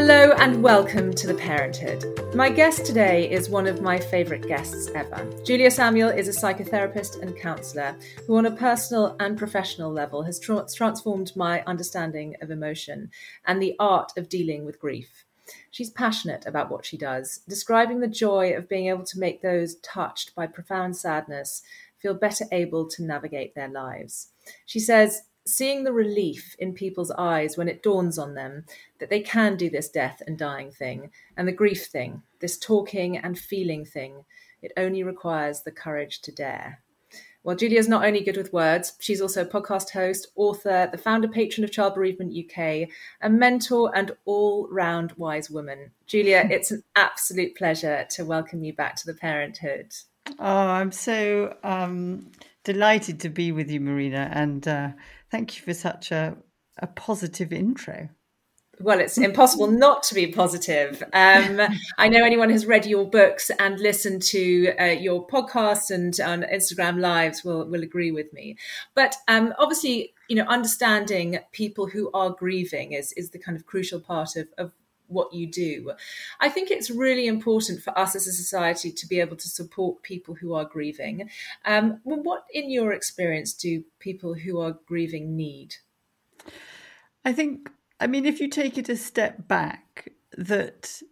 Hello and welcome to The Parenthood. My guest today is one of my favourite guests ever. Julia Samuel is a psychotherapist and counsellor who, on a personal and professional level, has tra- transformed my understanding of emotion and the art of dealing with grief. She's passionate about what she does, describing the joy of being able to make those touched by profound sadness feel better able to navigate their lives. She says, seeing the relief in people's eyes when it dawns on them that they can do this death and dying thing and the grief thing, this talking and feeling thing, it only requires the courage to dare. Well, Julia's not only good with words, she's also a podcast host, author, the founder patron of Child Bereavement UK, a mentor, and all round wise woman. Julia, it's an absolute pleasure to welcome you back to the parenthood. Oh, I'm so um, delighted to be with you, Marina, and uh, thank you for such a, a positive intro. Well, it's impossible not to be positive. Um, I know anyone who's read your books and listened to uh, your podcasts and on Instagram lives will will agree with me. But um, obviously, you know, understanding people who are grieving is is the kind of crucial part of, of what you do. I think it's really important for us as a society to be able to support people who are grieving. Um, what, in your experience, do people who are grieving need? I think, I mean, if you take it a step back, that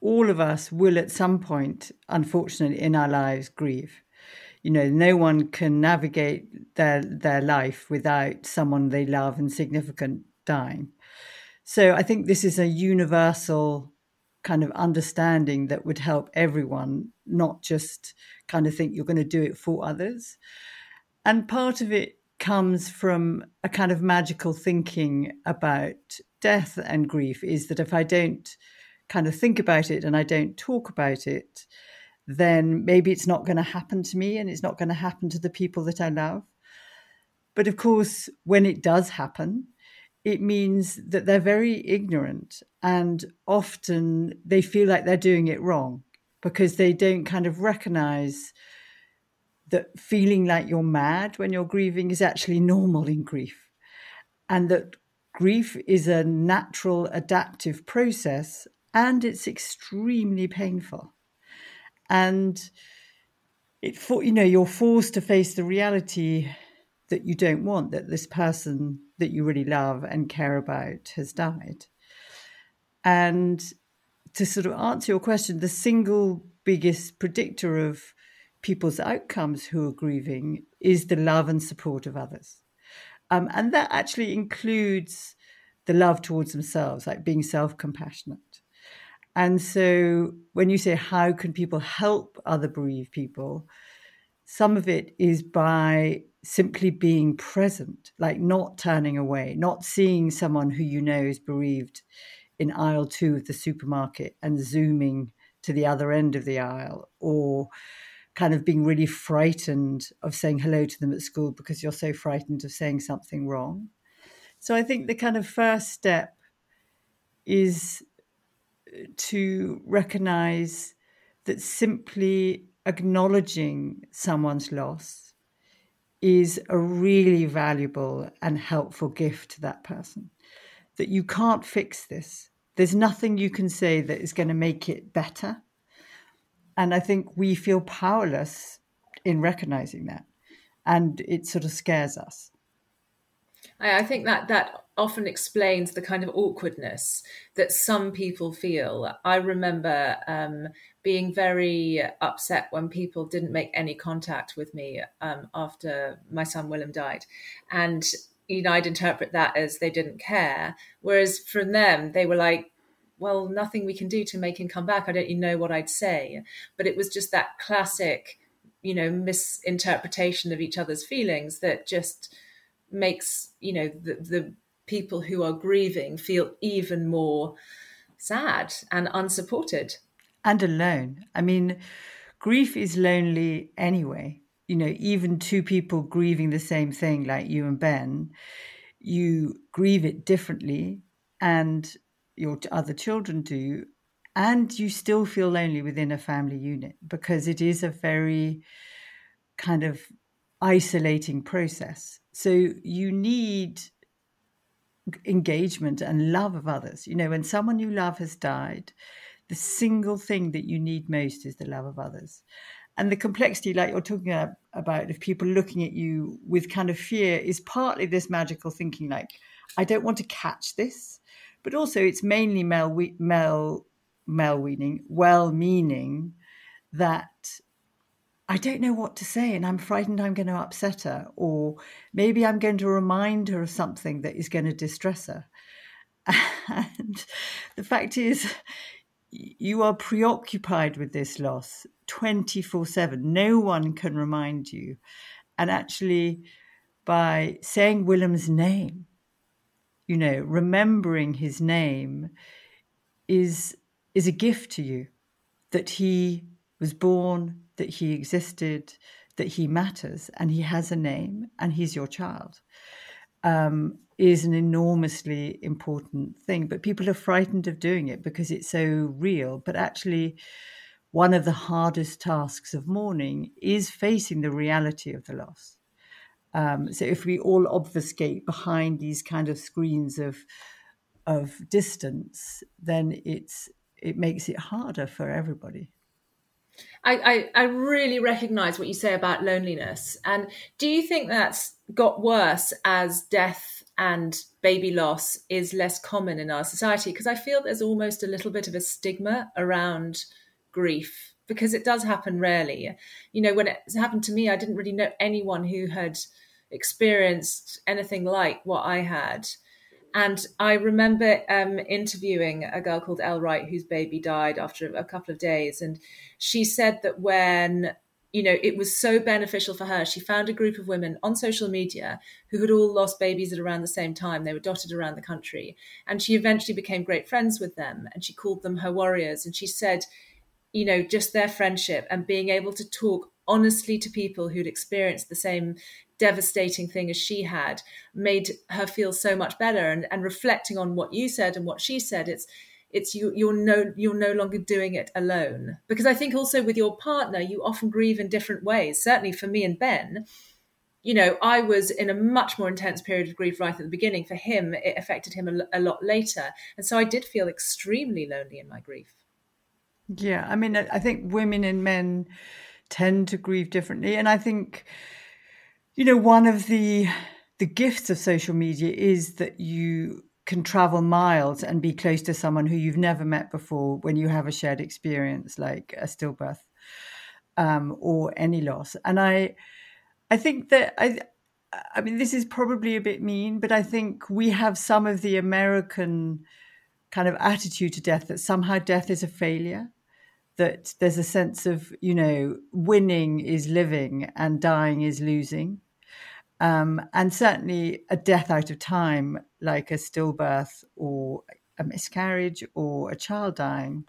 all of us will at some point, unfortunately, in our lives grieve. You know, no one can navigate their their life without someone they love and significant dying. So I think this is a universal kind of understanding that would help everyone, not just kind of think you're going to do it for others. And part of it comes from a kind of magical thinking about death and grief is that if I don't kind of think about it and I don't talk about it, then maybe it's not going to happen to me and it's not going to happen to the people that I love. But of course, when it does happen, it means that they're very ignorant and often they feel like they're doing it wrong because they don't kind of recognize that feeling like you're mad when you're grieving is actually normal in grief and that grief is a natural adaptive process and it's extremely painful. And it for you know you're forced to face the reality that you don't want that this person that you really love and care about has died. And to sort of answer your question, the single biggest predictor of people's outcomes who are grieving is the love and support of others. Um, and that actually includes the love towards themselves, like being self compassionate. And so when you say, how can people help other bereaved people? Some of it is by simply being present, like not turning away, not seeing someone who you know is bereaved in aisle two of the supermarket and zooming to the other end of the aisle, or kind of being really frightened of saying hello to them at school because you're so frightened of saying something wrong. So I think the kind of first step is uh, to recognize that simply acknowledging someone's loss is a really valuable and helpful gift to that person. That you can't fix this. There's nothing you can say that is going to make it better. And I think we feel powerless in recognizing that. And it sort of scares us. I, think that that often explains the kind of awkwardness that some people feel. I remember um, being very upset when people didn't make any contact with me um, after my son Willem died, and you know I'd interpret that as they didn't care, whereas from them they were like. Well, nothing we can do to make him come back. I don't even know what I'd say. But it was just that classic, you know, misinterpretation of each other's feelings that just makes, you know, the, the people who are grieving feel even more sad and unsupported. And alone. I mean, grief is lonely anyway. You know, even two people grieving the same thing, like you and Ben, you grieve it differently, and your other children do, and you still feel lonely within a family unit because it is a very kind of isolating process. So you need engagement and love of others. You know, when someone you love has died, the single thing that you need most is the love of others. And the complexity, like you're talking about, of people looking at you with kind of fear, is partly this magical thinking, like, I don't want to catch this. But also, it's mainly male, male, male weaning, well meaning that I don't know what to say and I'm frightened I'm going to upset her, or maybe I'm going to remind her of something that is going to distress her. And the fact is, you are preoccupied with this loss 24 7. No one can remind you. And actually, by saying Willem's name, you know, remembering his name is, is a gift to you that he was born that he existed, that he matters, and he has a name, and he's your child, um, is an enormously important thing. But people are frightened of doing it because it's so real. But actually, one of the hardest tasks of mourning is facing the reality of the loss. Um, so if we all obfuscate behind these kind of screens of of distance, then it's it makes it harder for everybody. I, I, I really recognize what you say about loneliness. And do you think that's got worse as death and baby loss is less common in our society? Because I feel there's almost a little bit of a stigma around grief because it does happen rarely. You know, when it happened to me, I didn't really know anyone who had experienced anything like what I had. And I remember um, interviewing a girl called Elle Wright, whose baby died after a couple of days. And she said that when, you know, it was so beneficial for her, she found a group of women on social media who had all lost babies at around the same time. They were dotted around the country. And she eventually became great friends with them. And she called them her warriors. And she said, you know, just their friendship and being able to talk honestly to people who'd experienced the same devastating thing as she had made her feel so much better. And, and reflecting on what you said and what she said it's it's you you're no you're no longer doing it alone. Because i think also with your partner you often grieve in different ways. Certainly for me and ben you know i was in a much more intense period of grief right at the beginning. For him it affected him a, a lot later. And so i did feel extremely lonely in my grief. Yeah i mean i think women and men tend to grieve differently. And i think you know, one of the the gifts of social media is that you can travel miles and be close to someone who you've never met before when you have a shared experience like a stillbirth um, or any loss. And I, I think that I, I mean, this is probably a bit mean, but I think we have some of the American kind of attitude to death that somehow death is a failure that there's a sense of you know winning is living and dying is losing um, and certainly a death out of time, like a stillbirth or a miscarriage or a child dying,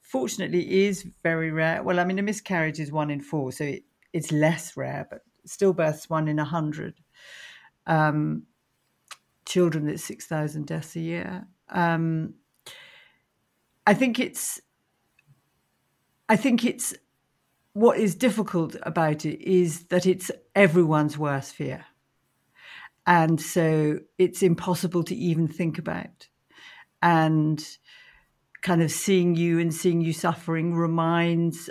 fortunately is very rare. Well, I mean, a miscarriage is one in four, so it, it's less rare, but stillbirth's one in a hundred. Um, children, it's 6,000 deaths a year. Um, I think it's, I think it's, what is difficult about it is that it's everyone's worst fear. And so it's impossible to even think about. And kind of seeing you and seeing you suffering reminds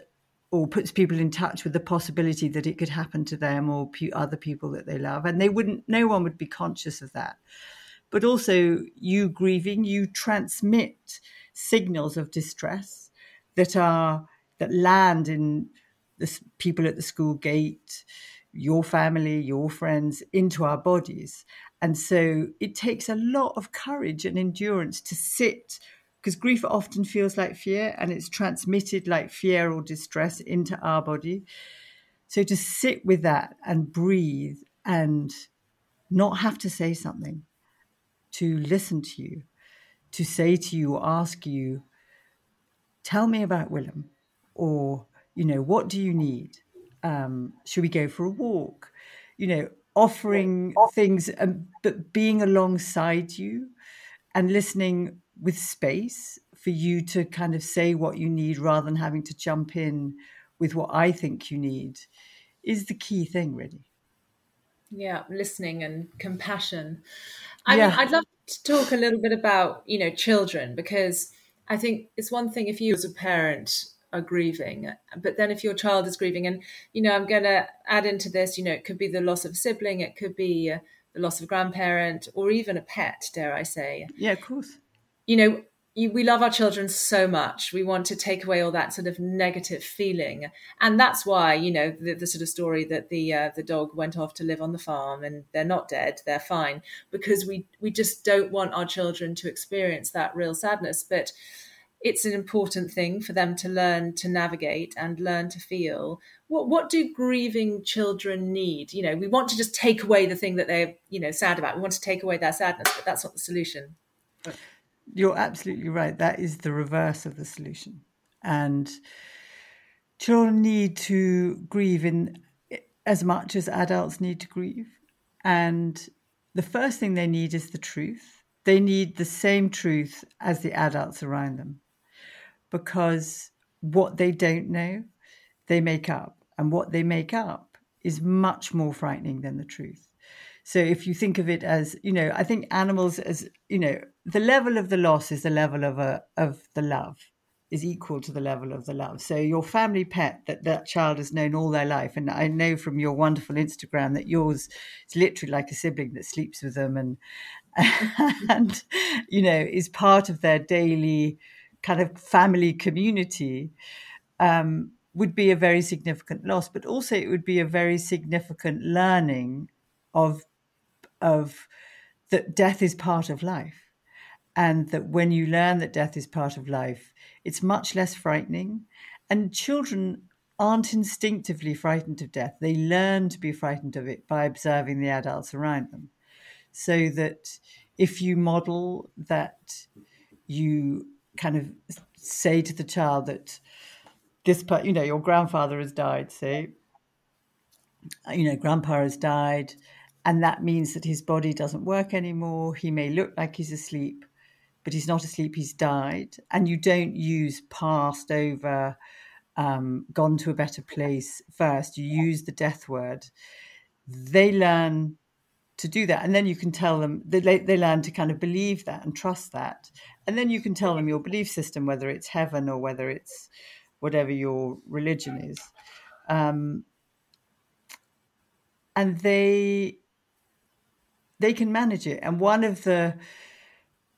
or puts people in touch with the possibility that it could happen to them or other people that they love and they wouldn't no one would be conscious of that but also you grieving you transmit signals of distress that are that land in the people at the school gate your family your friends into our bodies and so it takes a lot of courage and endurance to sit because grief often feels like fear and it's transmitted like fear or distress into our body. So to sit with that and breathe and not have to say something, to listen to you, to say to you ask you, tell me about Willem, or, you know, what do you need? Um, should we go for a walk? You know, offering things, um, but being alongside you and listening with space for you to kind of say what you need rather than having to jump in with what I think you need is the key thing, really. Yeah, listening and compassion. I yeah. mean, I'd love to talk a little bit about, you know, children because I think it's one thing if you as a parent are grieving, but then if your child is grieving, and, you know, I'm going to add into this, you know, it could be the loss of a sibling, it could be uh, the loss of a grandparent, or even a pet, dare I say. Yeah, of course you know, you, we love our children so much. We want to take away all that sort of negative feeling, and that's why you know the, the sort of story that the uh, the dog went off to live on the farm and they're not dead, they're fine, because we we just don't want our children to experience that real sadness. But it's an important thing for them to learn to navigate and learn to feel. What what do grieving children need? You know, we want to just take away the thing that they're you know sad about. We want to take away their sadness, but that's not the solution. You're absolutely right. That is the reverse of the solution. And children need to grieve in as much as adults need to grieve. And the first thing they need is the truth. They need the same truth as the adults around them because what they don't know, they make up. And what they make up is much more frightening than the truth. So if you think of it as, you know, I think animals as, you know, the level of the loss is the level of a of the love is equal to the level of the love. So your family pet that that child has known all their life, and I know from your wonderful Instagram that yours is literally like a sibling that sleeps with them and and you know is part of their daily kind of family community. Um, would be a very significant loss, but also it would be a very significant learning of of that death is part of life and that when you learn that death is part of life, it's much less frightening. And children aren't instinctively frightened of death. They learn to be frightened of it by observing the adults around them. So that if you model that, you kind of say to the child that this, part, you know, your grandfather has died, say, you know, grandpa has died, and that means that his body doesn't work anymore. He may look like he's asleep, but he's not asleep, he's died. And you don't use passed over, um, gone to a better place first. You use the death word. They learn to do that. And then you can tell them, they, they learn to kind of believe that and trust that. And then you can tell them your belief system, whether it's heaven or whether it's whatever your religion is. Um, and they they can manage it. And one of the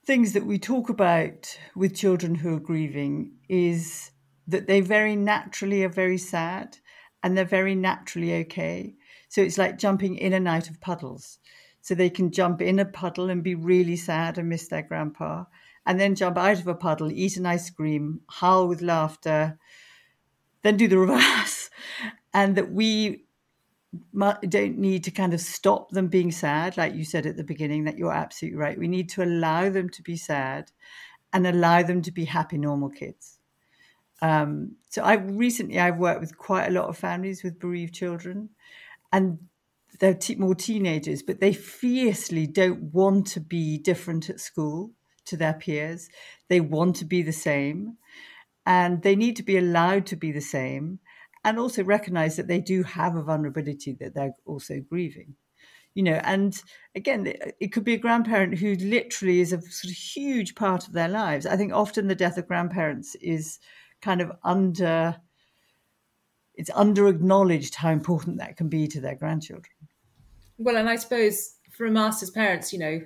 things that we talk about with children who are grieving is that they very naturally are very sad and they're very naturally okay. So it's like jumping in and out of puddles. So they can jump in a puddle and be really sad and miss their grandpa, and then jump out of a puddle, eat an ice cream, howl with laughter, then do the reverse. And that we don't need to kind of stop them being sad, like you said at the beginning, that you're absolutely right. We need to allow them to be sad and allow them to be happy, normal kids. Um, so I recently I've worked with quite a lot of families with bereaved children, and they're te- more teenagers, but they fiercely don't want to be different at school to their peers. They want to be the same, and they need to be allowed to be the same and also recognize that they do have a vulnerability that they're also grieving you know and again it could be a grandparent who literally is a sort of huge part of their lives i think often the death of grandparents is kind of under it's under acknowledged how important that can be to their grandchildren. Well, and I suppose from us as parents, you know,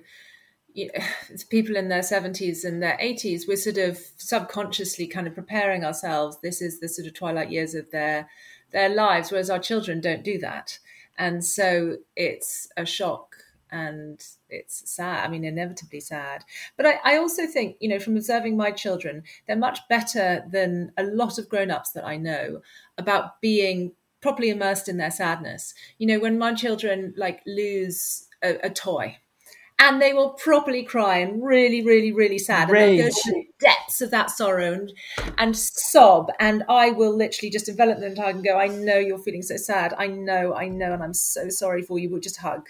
people in their 70s and their 80s, we're sort of subconsciously kind of preparing ourselves. This is the sort of twilight years of their their lives, whereas our children don't do that. And so it's a shock and it's sad. I mean, inevitably sad. But I, I also think, you know, from observing my children, they're much better than a lot of grown ups that I know about being properly immersed in their sadness. You know, when my children like lose a, a toy, and they will properly cry and really, really, really sad. Rage. And they'll go to the depths of that sorrow and, and sob. And I will literally just envelop them and go, I know you're feeling so sad. I know, I know, and I'm so sorry for you. We'll just hug.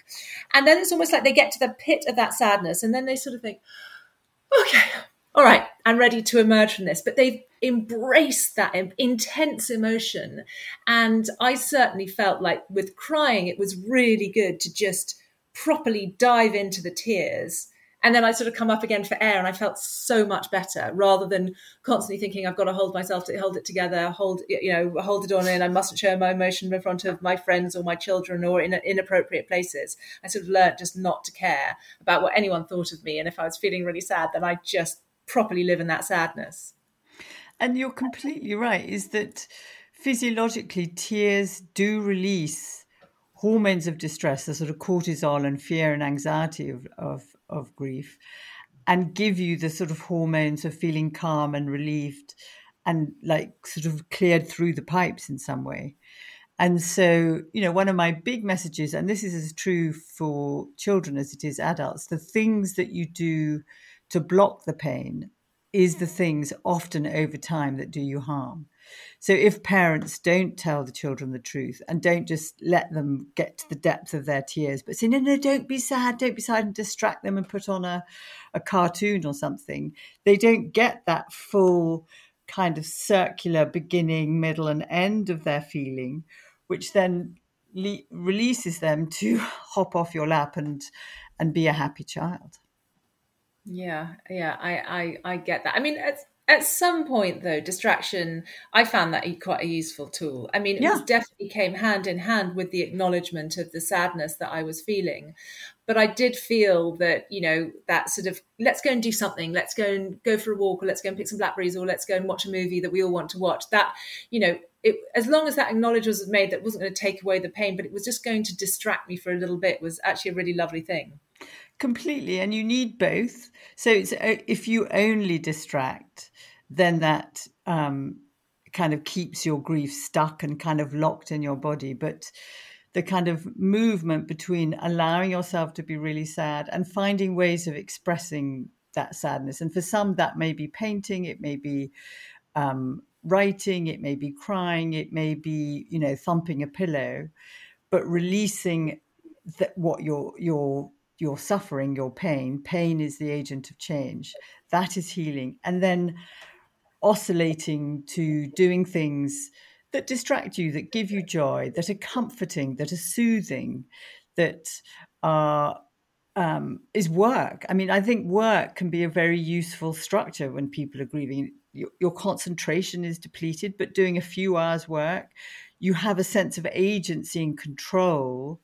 And then it's almost like they get to the pit of that sadness and then they sort of think, okay, all right, I'm ready to emerge from this. But they've embraced that intense emotion. And I certainly felt like with crying, it was really good to just – properly dive into the tears and then I sort of come up again for air, and I felt so much better rather than constantly thinking I've got to hold myself to hold it together, hold you know, hold it on in. I mustn't show my emotion in front of my friends or my children or in inappropriate places. I sort of learned just not to care about what anyone thought of me, and if I was feeling really sad, then I just properly live in that sadness. And you're completely right. Is that physiologically tears do release hormones of distress, the sort of cortisol and fear and anxiety of, of, of grief, and give you the sort of hormones of feeling calm and relieved and like sort of cleared through the pipes in some way. And so, you know, one of my big messages, and this is as true for children as it is adults, the things that you do to block the pain is the things often over time that do you harm. So if parents don't tell the children the truth and don't just let them get to the depth of their tears, but say, no, no, don't be sad, don't be sad, and distract them and put on a, a cartoon or something, they don't get that full kind of circular beginning, middle, and end of their feeling, which then le- releases them to hop off your lap and and be a happy child. Yeah, yeah, I I, I get that. I mean, it's at some point, though, distraction, I found that quite a useful tool. I mean, it yeah. definitely came hand in hand with the acknowledgement of the sadness that I was feeling. But I did feel that, you know, that sort of let's go and do something, let's go and go for a walk, or let's go and pick some blackberries, or let's go and watch a movie that we all want to watch. That, you know, it, as long as that acknowledgement was made, that wasn't going to take away the pain, but it was just going to distract me for a little bit, was actually a really lovely thing. Completely, and you need both. So it's, uh, if you only distract, then that um, kind of keeps your grief stuck and kind of locked in your body. But the kind of movement between allowing yourself to be really sad and finding ways of expressing that sadness. And for some, that may be painting, it may be um, writing, it may be crying, it may be, you know, thumping a pillow, but releasing that what you're, you're your suffering, your pain. Pain is the agent of change. That is healing. And then oscillating to doing things that distract you, that give you joy, that are comforting, that are soothing, that are um, is work. I mean, I think work can be a very useful structure when people are grieving. Your, your, concentration is depleted, but doing a few hours work, you have a sense of agency and control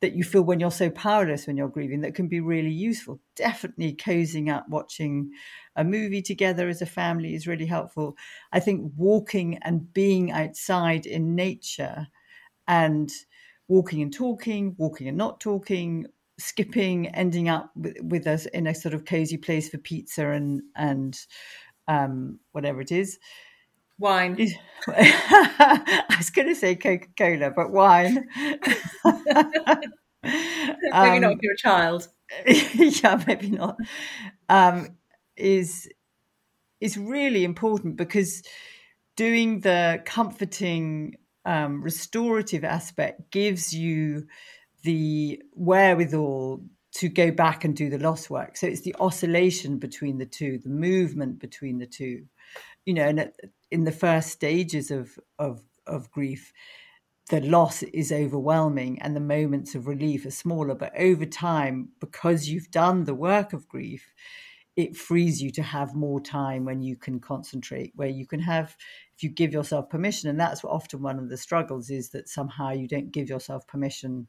that you feel when you're so powerless when you're grieving that can be really useful. Definitely cozying up, watching a movie together as a family is really helpful. I think walking and being outside in nature and walking and talking, walking and not talking, skipping, ending up with, with us in a sort of cozy place for pizza and and um, whatever it is. Wine. I was going to say Coca Cola, but wine. maybe um, not if you're a child. yeah, maybe not. Um, is is really important because doing the comforting, um, restorative aspect gives you the wherewithal to go back and do the loss work. So it's the oscillation between the two, the movement between the two. You know, and in the first stages of of of grief, the loss is overwhelming and the moments of relief are smaller. But over time, because you've done the work of grief, it frees you to have more time when you can concentrate, where you can have, if you give yourself permission, and that's often one of the struggles is that somehow you don't give yourself permission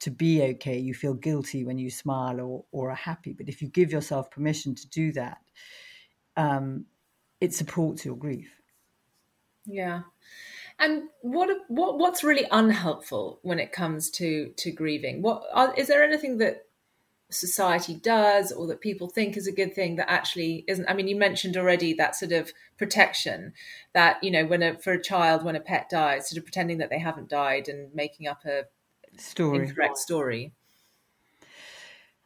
to be okay. You feel guilty when you smile or, or are happy. But if you give yourself permission to do that, um, it supports your grief. Yeah. And what what what's really unhelpful when it comes to to grieving? What are, is there anything that society does or that people think is a good thing that actually isn't i mean you mentioned already that sort of protection that you know when a for a child when a pet dies sort of pretending that they haven't died and making up a story incorrect story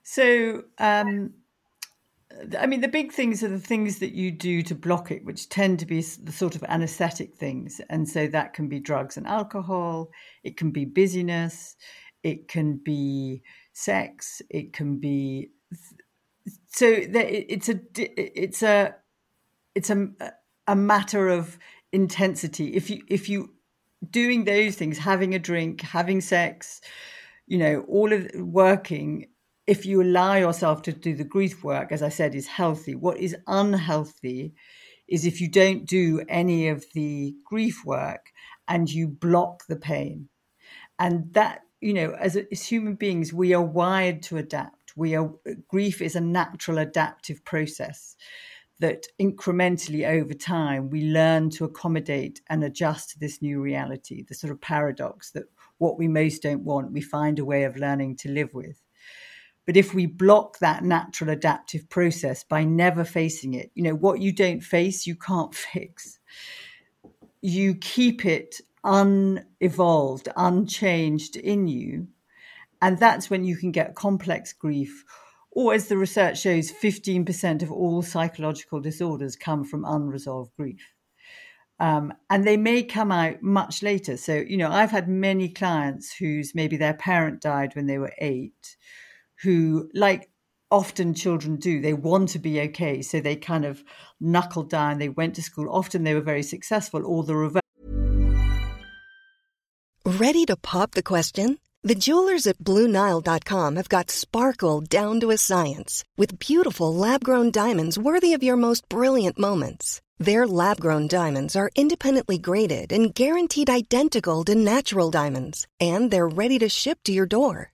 so um I mean, the big things are the things that you do to block it, which tend to be the sort of anesthetic things. And so that can be drugs and alcohol, it can be busyness, it can be sex, it can be. So it's a it's a it's a a matter of intensity. If you if you doing those things, having a drink, having sex, you know, all of working if you allow yourself to do the grief work, as I said, is healthy. What is unhealthy is if you don't do any of the grief work and you block the pain. And that, you know, as, as human beings, we are wired to adapt. We are grief is a natural adaptive process that incrementally over time we learn to accommodate and adjust to this new reality, the sort of paradox that what we most don't want, we find a way of learning to live with. But if we block that natural adaptive process by never facing it, you know, what you don't face, you can't fix. You keep it unevolved, unchanged in you. And that's when you can get complex grief. Or, as the research shows, 15% of all psychological disorders come from unresolved grief. Um, and they may come out much later. So, you know, I've had many clients whose maybe their parent died when they were eight, who, like often children do, they want to be okay. So they kind of knuckled down, they went to school. Often they were very successful, or the reverse. Ready to pop the question? The jewelers at Bluenile.com have got sparkle down to a science with beautiful lab grown diamonds worthy of your most brilliant moments. Their lab grown diamonds are independently graded and guaranteed identical to natural diamonds, and they're ready to ship to your door.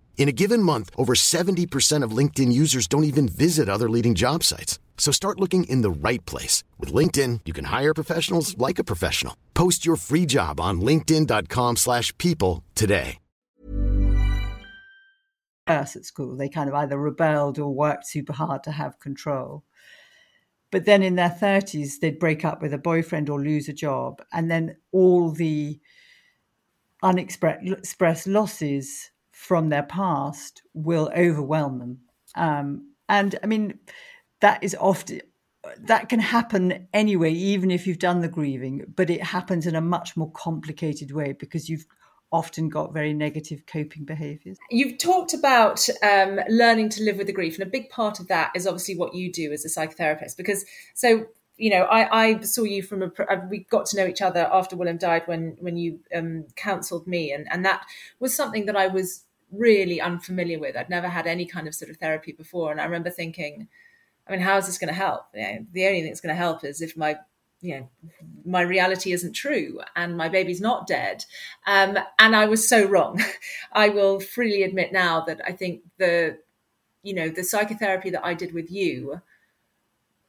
In a given month, over 70% of LinkedIn users don't even visit other leading job sites. So start looking in the right place. With LinkedIn, you can hire professionals like a professional. Post your free job on linkedin.com slash people today. At school, they kind of either rebelled or worked super hard to have control. But then in their 30s, they'd break up with a boyfriend or lose a job. And then all the unexpressed losses from their past will overwhelm them. Um, and I mean, that is often that can happen anyway, even if you've done the grieving, but it happens in a much more complicated way because you've often got very negative coping behaviors. You've talked about um, learning to live with the grief, and a big part of that is obviously what you do as a psychotherapist. Because so you know, I, I saw you from a. Uh, we got to know each other after Willem died when when you um, counselled me, and and that was something that I was really unfamiliar with. I'd never had any kind of sort of therapy before, and I remember thinking, I mean, how is this going to help? You know, the only thing that's going to help is if my you know my reality isn't true and my baby's not dead um, and i was so wrong i will freely admit now that i think the you know the psychotherapy that i did with you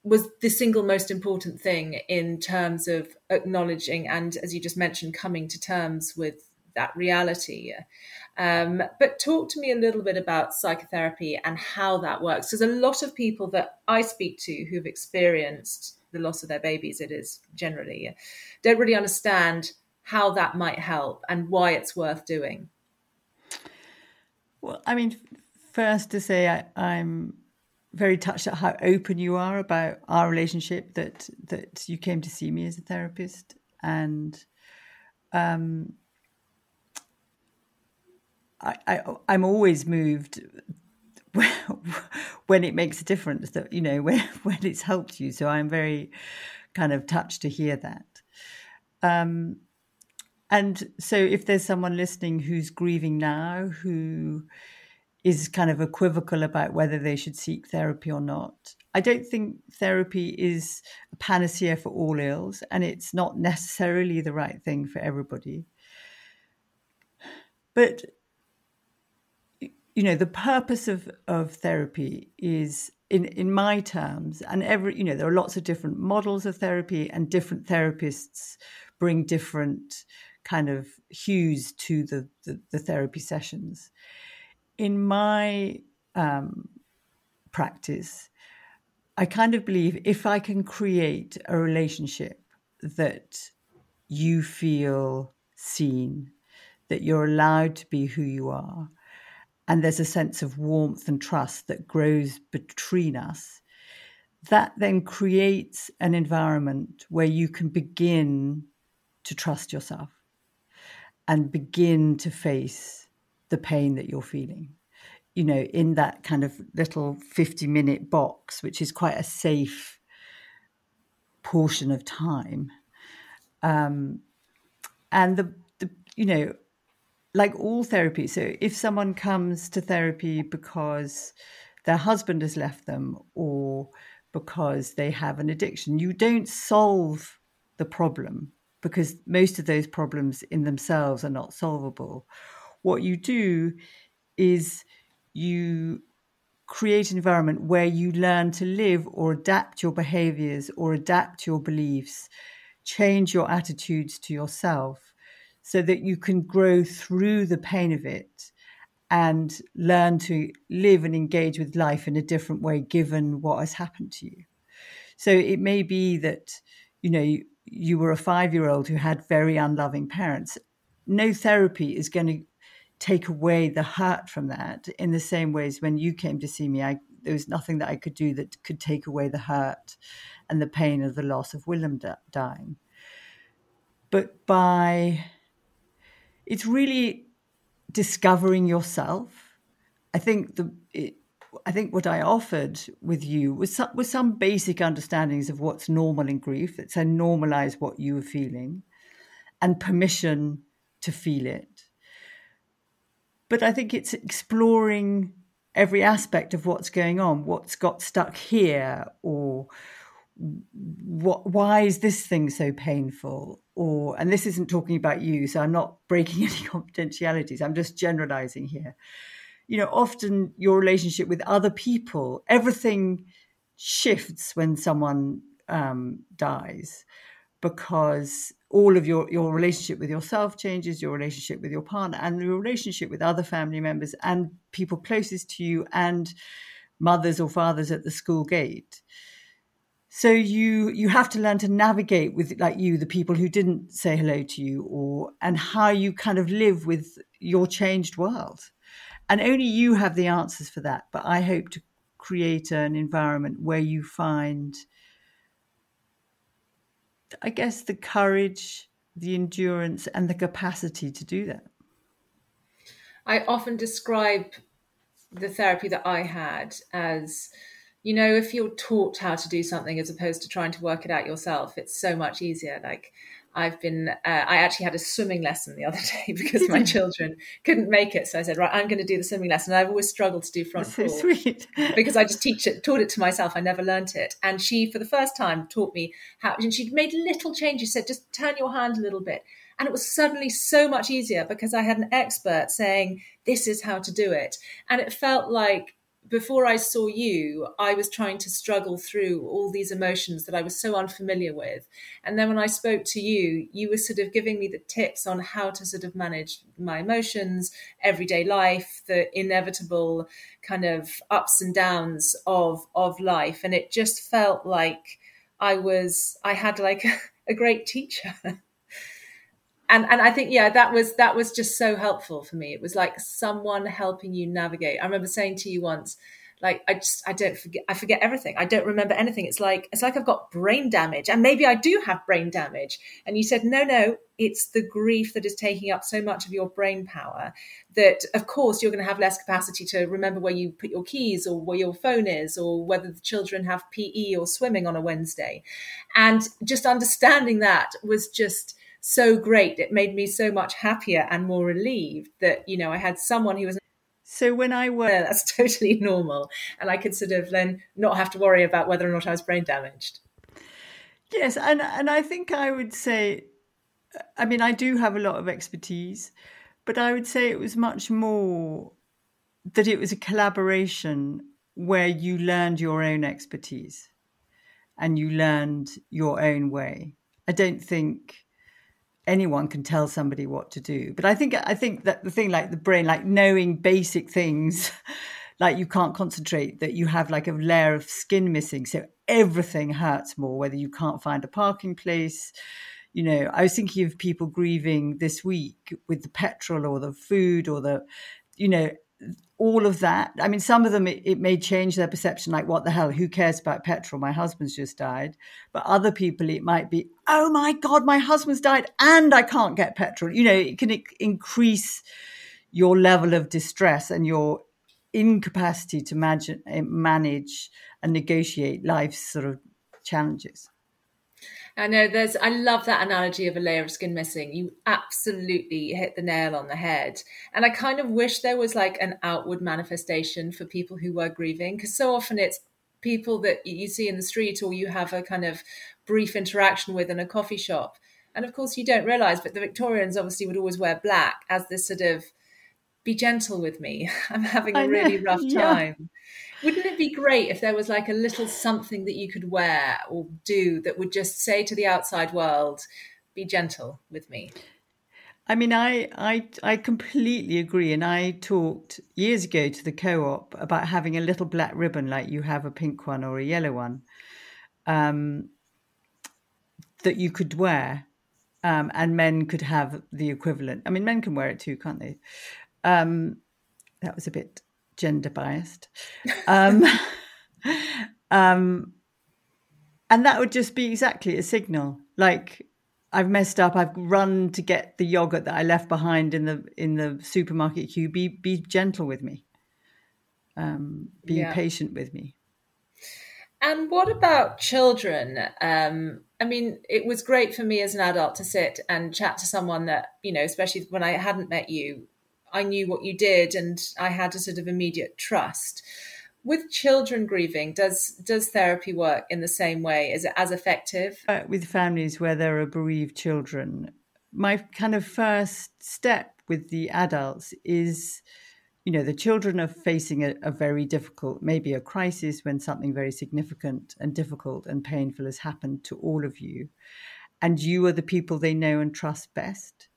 was the single most important thing in terms of acknowledging and as you just mentioned coming to terms with that reality um, but talk to me a little bit about psychotherapy and how that works. Because a lot of people that I speak to who've experienced the loss of their babies, it is generally, don't really understand how that might help and why it's worth doing. Well, I mean, first to say, I, I'm very touched at how open you are about our relationship that that you came to see me as a therapist and um I, I I'm always moved when it makes a difference that you know when when it's helped you. So i'm very kind of touched to hear that. Um and so if there's someone listening who's grieving now who is kind of equivocal about whether they should seek therapy or not i don't think therapy is a panacea for all ills and it's not necessarily the right thing for everybody. But you know the purpose of of therapy is in in my terms and every you know there are lots of different models of therapy and different therapists bring different kind of hues to the the, the therapy sessions. In my um, practice i kind of believe if i can create a relationship that you feel seen that you're allowed to be who you are and there's a sense of warmth and trust that grows between us, that then creates an environment where you can begin to trust yourself and begin to face the pain that you're feeling. You know, in that kind of little 50 minute box, which is quite a safe portion of time. Um, and the, the, you know, like all therapy. So if someone comes to therapy because their husband has left them or because they have an addiction, you don't solve the problem because most of those problems in themselves are not solvable. What you do is you create an environment where you learn to live or adapt your behaviors or adapt your beliefs, change your attitudes to yourself so that you can grow through the pain of it and learn to live and engage with life in a different way given what has happened to you. So it may be that, you know, you, you were a five year old who had very unloving parents. No therapy is going to take away the hurt from that in the same ways when you came to see me, I, there was nothing that I could do that could take away the hurt and the pain of the loss of Willem dying. But by it's really discovering yourself. I think the it, I think what I offered with you was some, was some basic understandings of what's normal in grief. That said, normalize what you were feeling, and permission to feel it. But I think it's exploring every aspect of what's going on. What's got stuck here, or what? Why is this thing so painful? or and this isn't talking about you so i'm not breaking any confidentialities i'm just generalizing here you know often your relationship with other people everything shifts when someone um, dies because all of your your relationship with yourself changes your relationship with your partner and your relationship with other family members and people closest to you and mothers or fathers at the school gate so you you have to learn to navigate with like you the people who didn't say hello to you or and how you kind of live with your changed world. And only you have the answers for that but i hope to create an environment where you find i guess the courage the endurance and the capacity to do that. I often describe the therapy that i had as you know if you're taught how to do something as opposed to trying to work it out yourself it's so much easier. Like i've been uh, i actually had a swimming lesson the other day because my children couldn't make it. So i said right i'm going to do the swimming lesson. And i've always struggled to do front so sweet. because i just teach it taught it to myself. I never learnt it. And she for the first time taught me how and she made little changes. Said just turn your hand a little bit. And it was suddenly so much easier because i had an expert saying this is how to do it. And it felt like before I saw you, I was trying to struggle through all these emotions that I was so unfamiliar with. And then when I spoke to you, you were sort of giving me the tips on how to sort of manage my emotions, everyday life, the inevitable kind of ups and downs of of life. And it just felt like I was I had like a great teacher. And and I think yeah, that was that was just so helpful for me. It was like someone helping you navigate. I remember saying to you once, like I just I don't forget I forget everything. I don't remember anything. It's like it's like I've got brain damage, and maybe I do have brain damage. And you said no, no, it's the grief that is taking up so much of your brain power that of course you're going to have less capacity to remember where you put your keys or where your phone is or whether the children have PE or swimming on a Wednesday. And just understanding that was just so great. It made me so much happier and more relieved that, you know, I had someone who was so when I were. yeah, that's totally normal, and I could sort of then not have to worry about whether or not I was brain damaged. Yes, and and I think I would say, I mean, I do have a lot of expertise, but I would say it was much more that it was a collaboration where you learned your own expertise and you learned your own way. I don't think anyone can tell somebody what to do. But I think I think that the thing like the brain, like knowing basic things, like you can't concentrate, that you have like a layer of skin missing, so everything hurts more. Whether you can't find a parking place, you know. I was thinking of people grieving this week with the petrol or the food or the, you know, all of that. I mean, some of them it, it, may change their perception, like, what the hell, who cares about petrol? My husband's just died. But other people, it might be, oh my God, my husband's died and I can't get petrol. You know, it can increase your level of distress and your incapacity to imagine, eh, manage and negotiate life's sort of challenges. I know there's, I love that analogy of a layer of skin missing. You absolutely hit the nail on the head. And I kind of wish there was like an outward manifestation for people who were grieving, because so often it's people that you see in the street or you have a kind of brief interaction with in a coffee shop. And of course, you don't realize, but the Victorians obviously would always wear black as this sort of be gentle with me. I'm having a really rough time. Wouldn't it be great if there was like a little something that you could wear or do that would just say to the outside world, be gentle with me? I mean, I, I, I completely agree. And I talked years ago to the co op about having a little black ribbon like you have a pink one or a yellow one um, that you could wear. Um, and men could have the equivalent. I mean, men can wear it too, can't they? Um, that was a bit gender biased. Um, um, and that would just be exactly a signal. Like I've messed up. I've run to get the yogurt that I left behind in the in the supermarket queue. Be be gentle with me. Um, be yeah. patient with me. And what about children? Um, I mean, it was great for me as an adult to sit and chat to someone that you know, especially when I hadn't met you, I knew what you did and I had a sort of immediate trust. With children grieving, does does therapy work in the same way? Is it as effective? Uh, with families where there are bereaved children, my kind of first step with the adults is you know the children are facing a, a, very difficult maybe a crisis when something very significant and difficult and painful has happened to all of you and you are the people they know and trust best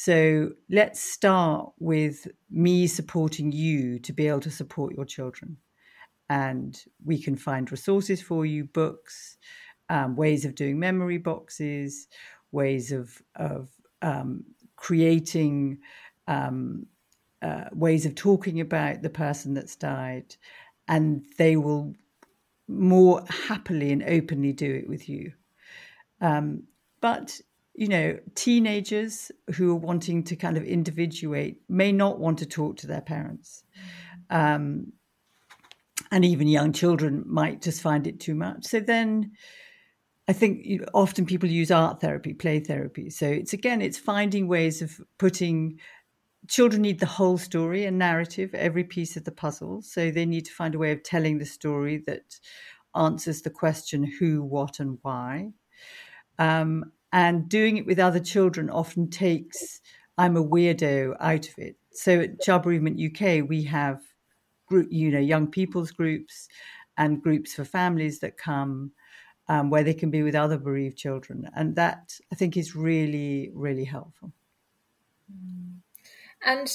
so let's start with me supporting you to be able to support your children. And we can find resources for you, books, um, ways of doing memory boxes, ways of, of um, creating um, uh, ways of talking about the person that's died. And they will more happily and openly do it with you. Um, but you know, teenagers who are wanting to kind of individuate may not want to talk to their parents. Um, and even young children might just find it too much. So then I think often people use art therapy, play therapy. So it's again, it's finding ways of putting children need the whole story and narrative, every piece of the puzzle. So they need to find a way of telling the story that answers the question who, what, and why. Um, and doing it with other children often takes I'm a weirdo out of it. So at Child Bereavement UK, we have group, you know, young people's groups and groups for families that come um, where they can be with other bereaved children, and that I think is really, really helpful. And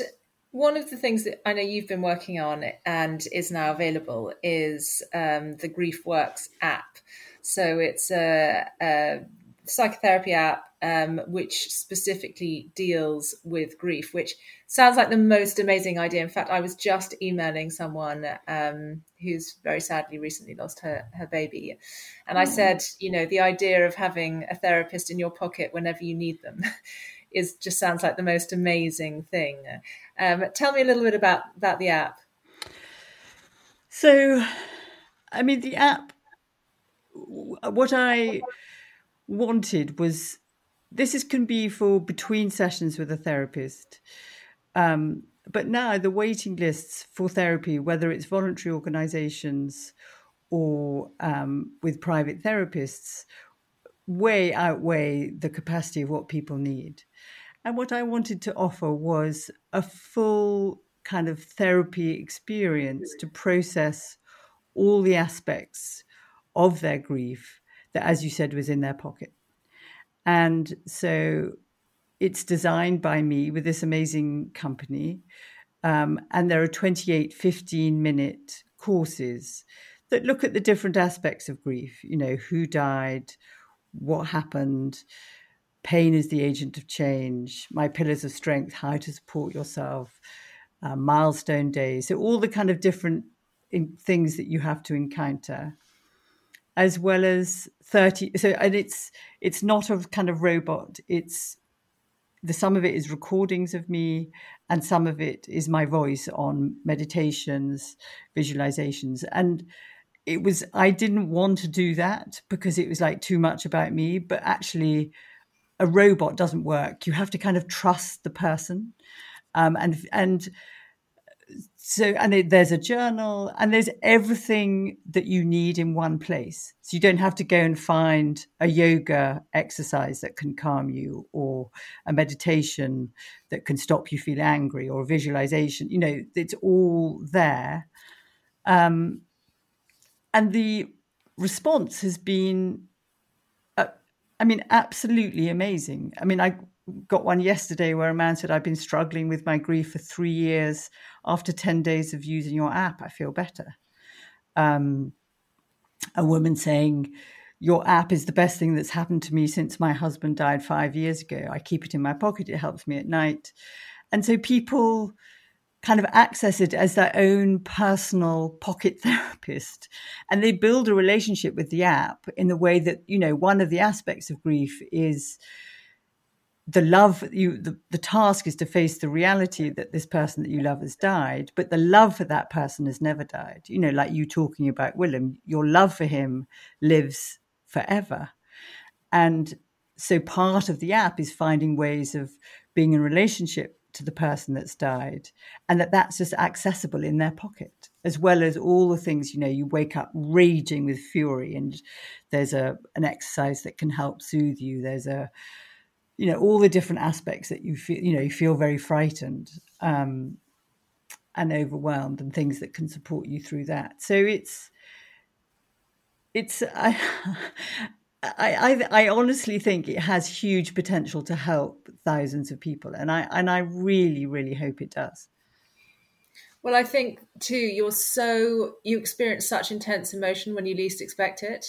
one of the things that I know you've been working on and is now available is um, the Grief Works app. So it's a, a psychotherapy app um, which specifically deals with grief, which sounds like the most amazing idea. In fact, I was just emailing someone um, who's very sadly recently lost her, her baby. And I said, you know, the idea of having a therapist in your pocket whenever you need them is just sounds like the most amazing thing. Um, tell me a little bit about, about the app. So, I mean, the app, what I wanted was this is can be for between sessions with a therapist. Um, but now the waiting lists for therapy, whether it's voluntary organisations or um, with private therapists, way outweigh the capacity of what people need. And what I wanted to offer was a full kind of therapy experience to process all the aspects of their grief that, as you said, was in their pocket. And so it's designed by me with this amazing company. Um, and there are 28 15 minute courses that look at the different aspects of grief, you know, who died, what happened, pain is the agent of change, my pillars of strength, how to support yourself, uh, milestone days. So, all the kind of different things that you have to encounter as well as 30 so and it's it's not a kind of robot. It's the some of it is recordings of me and some of it is my voice on meditations visualizations. And it was i didn't want to do that because it was like too much about me but actually a robot doesn't work. You have to kind of trust the person. Um, and and so and it, there's a journal and there's everything that you need in one place. So you don't have to go and find a yoga exercise that can calm you or a meditation that can stop you feel angry or a visualization. You know it's all there. Um, and the response has been uh, i mean absolutely amazing. I mean i got one yesterday where a man said, I've been struggling with my grief for three years. After 10 days of using your app, I feel better. Um, a woman saying, Your app is the best thing that's happened to me since my husband died five years ago. I keep it in my pocket, it helps me at night. And so people kind of access it as their own personal pocket therapist and they build a relationship with the app in the way that you know one of the aspects of grief is the love you the, the task is to face the reality that this person that you love has died but the love for that person has never died. You know like you talking about willem your love for him lives forever. And so part of the app is finding ways of being in relationship to the person that's died and that that's just accessible in their pocket as well as all the things you know you wake up raging with fury and there's a an exercise that can help soothe you. There's a you know all the different aspects that you feel you know you feel very frightened um, and overwhelmed and things that can support you through that so it's it's I, I I honestly think it has huge potential to help thousands of people and I and I really really hope it does well, I think too, you're so, you experience such intense emotion when you least expect it.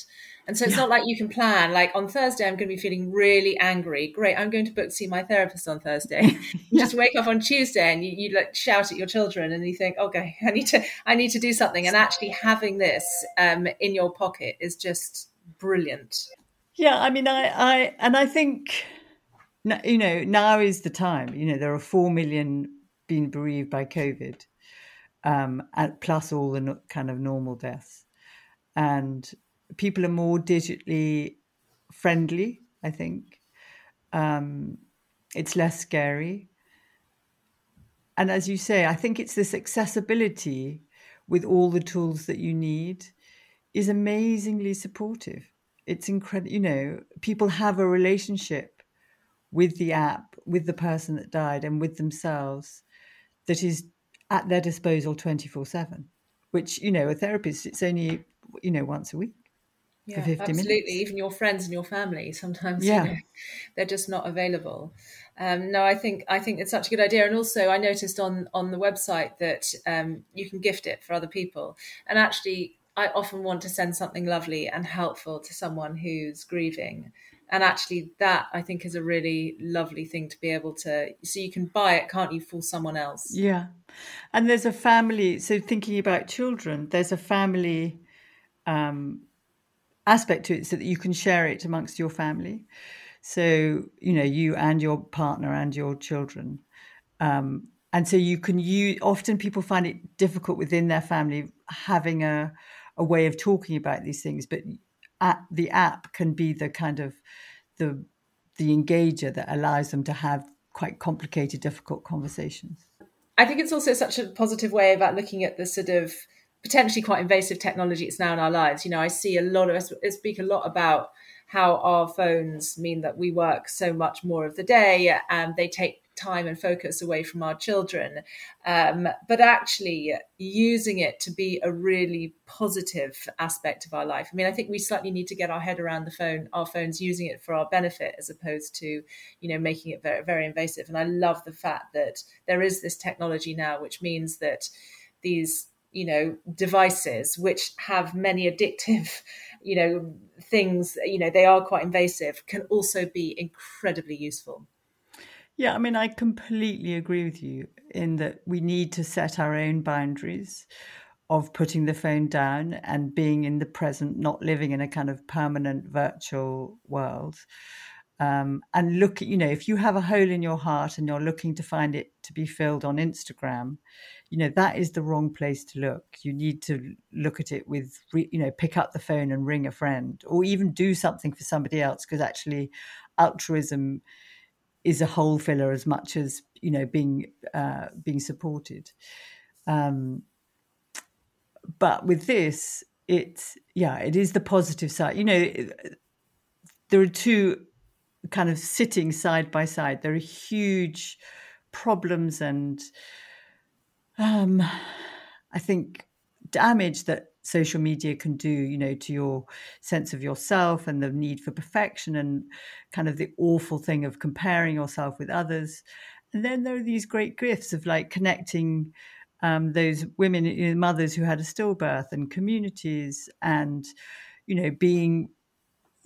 And so it's yeah. not like you can plan, like on Thursday, I'm going to be feeling really angry. Great, I'm going to book to see my therapist on Thursday. you just wake up on Tuesday and you, you like shout at your children and you think, okay, I need to, I need to do something. And actually having this um, in your pocket is just brilliant. Yeah, I mean, I, I, and I think, you know, now is the time. You know, there are four million being bereaved by COVID um, and plus all the kind of normal deaths. And people are more digitally friendly, I think. Um, it's less scary. And as you say, I think it's this accessibility with all the tools that you need is amazingly supportive. It's incredible. You know, people have a relationship with the app, with the person that died, and with themselves that is at their disposal 24 7 which you know a therapist it's only you know once a week yeah, absolutely. Minutes. Even your friends and your family sometimes, yeah. You know, they're just not available. Um, no, I think I think it's such a good idea. And also, I noticed on on the website that um, you can gift it for other people. And actually, I often want to send something lovely and helpful to someone who's grieving. and actually that i think is a really lovely thing to be able to so you can buy it can't you for someone else yeah and there's a family so thinking about children there's a family um, aspect to it so that you can share it amongst your family. So you know you and your partner and your children. Um, and so you can use often people find it difficult within their family having a a way of talking about these things but at, the app can be the kind of the the engager that allows them to have quite complicated difficult conversations. I think it's also such a positive way about looking at the sort of potentially quite invasive technology it's now in our lives you know i see a lot of us speak a lot about how our phones mean that we work so much more of the day and they take time and focus away from our children, um, but actually using it to be a really positive aspect of our life. I mean, I think we slightly need to get our head around the phone, our phones using it for our benefit as opposed to, you know, making it very, very invasive. And I love the fact that there is this technology now, which means that these you know devices which have many addictive you know things you know they are quite invasive can also be incredibly useful yeah, I mean, I completely agree with you in that we need to set our own boundaries of putting the phone down and being in the present, not living in a kind of permanent virtual world. Um, and look, you know, if you have a hole in your heart and you're looking to find it to be filled on Instagram, you know, that is the wrong place to look. You need to look at it with, you know, pick up the phone and ring a friend or even do something for somebody else because actually altruism is a hole filler as much as you know being uh, being supported. Um, but with this, it's yeah, it is the positive side. You know, there are two kind of sitting side by side. There are huge problems and um, I think damage that social media can do, you know, to your sense of yourself and the need for perfection and kind of the awful thing of comparing yourself with others. And then there are these great gifts of like connecting um, those women, you know, mothers who had a stillbirth and communities and, you know, being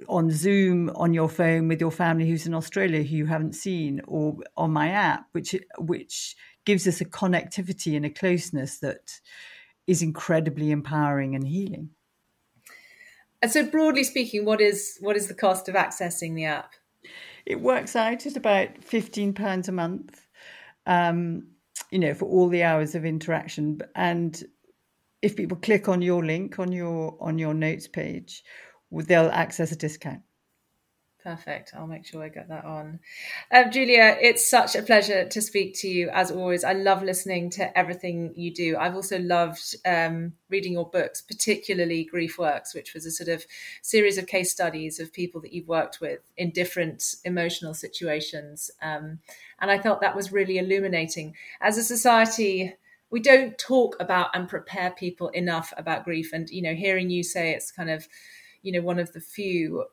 on Zoom on your phone with your family who's in Australia who you haven't seen, or on my app, which which gives us a connectivity and a closeness that is incredibly empowering and healing. And so, broadly speaking, what is what is the cost of accessing the app? It works out at about fifteen pounds a month. Um, you know, for all the hours of interaction. And if people click on your link on your on your notes page, they'll access a discount. Perfect. I'll make sure I get that on. Um, Julia, it's such a pleasure to speak to you as always. I love listening to everything you do. I've also loved um, reading your books, particularly Grief Works, which was a sort of series of case studies of people that you've worked with in different emotional situations. Um, and I thought that was really illuminating. As a society, we don't talk about and prepare people enough about grief. And, you know, hearing you say it's kind of, you know, one of the few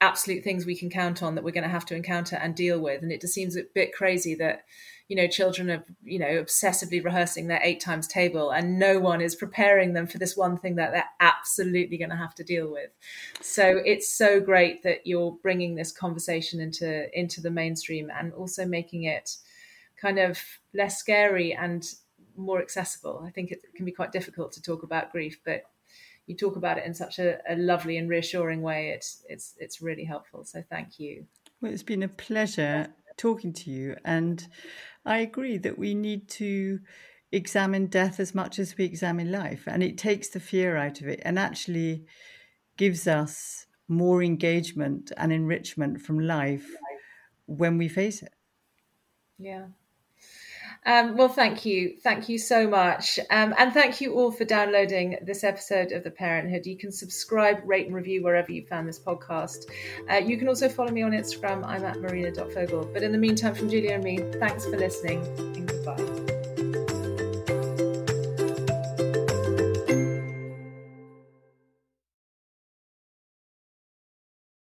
absolute things we can count on that we're going to have to encounter and deal with. And it just seems a bit crazy that, you know, children are, you know, obsessively rehearsing their eight times table and no one is preparing them for this one thing that they're absolutely going to have to deal with. So it's so great that you're bringing this conversation into into the mainstream and also making it kind of less scary and more accessible. I think it can be quite difficult to talk about grief, but you talk about it in such a, a lovely and reassuring way. It's it's it's really helpful. So thank you. Well, it's been a pleasure talking to you, and I agree that we need to examine death as much as we examine life, and it takes the fear out of it, and actually gives us more engagement and enrichment from life when we face it. Yeah, um, well, thank you. Thank you so much. Um, and thank you all for downloading this episode of The Parenthood. You can subscribe, rate, and review wherever you found this podcast. Uh, you can also follow me on Instagram. I'm at marina.fogle. But in the meantime, from Julia and me, thanks for listening and goodbye.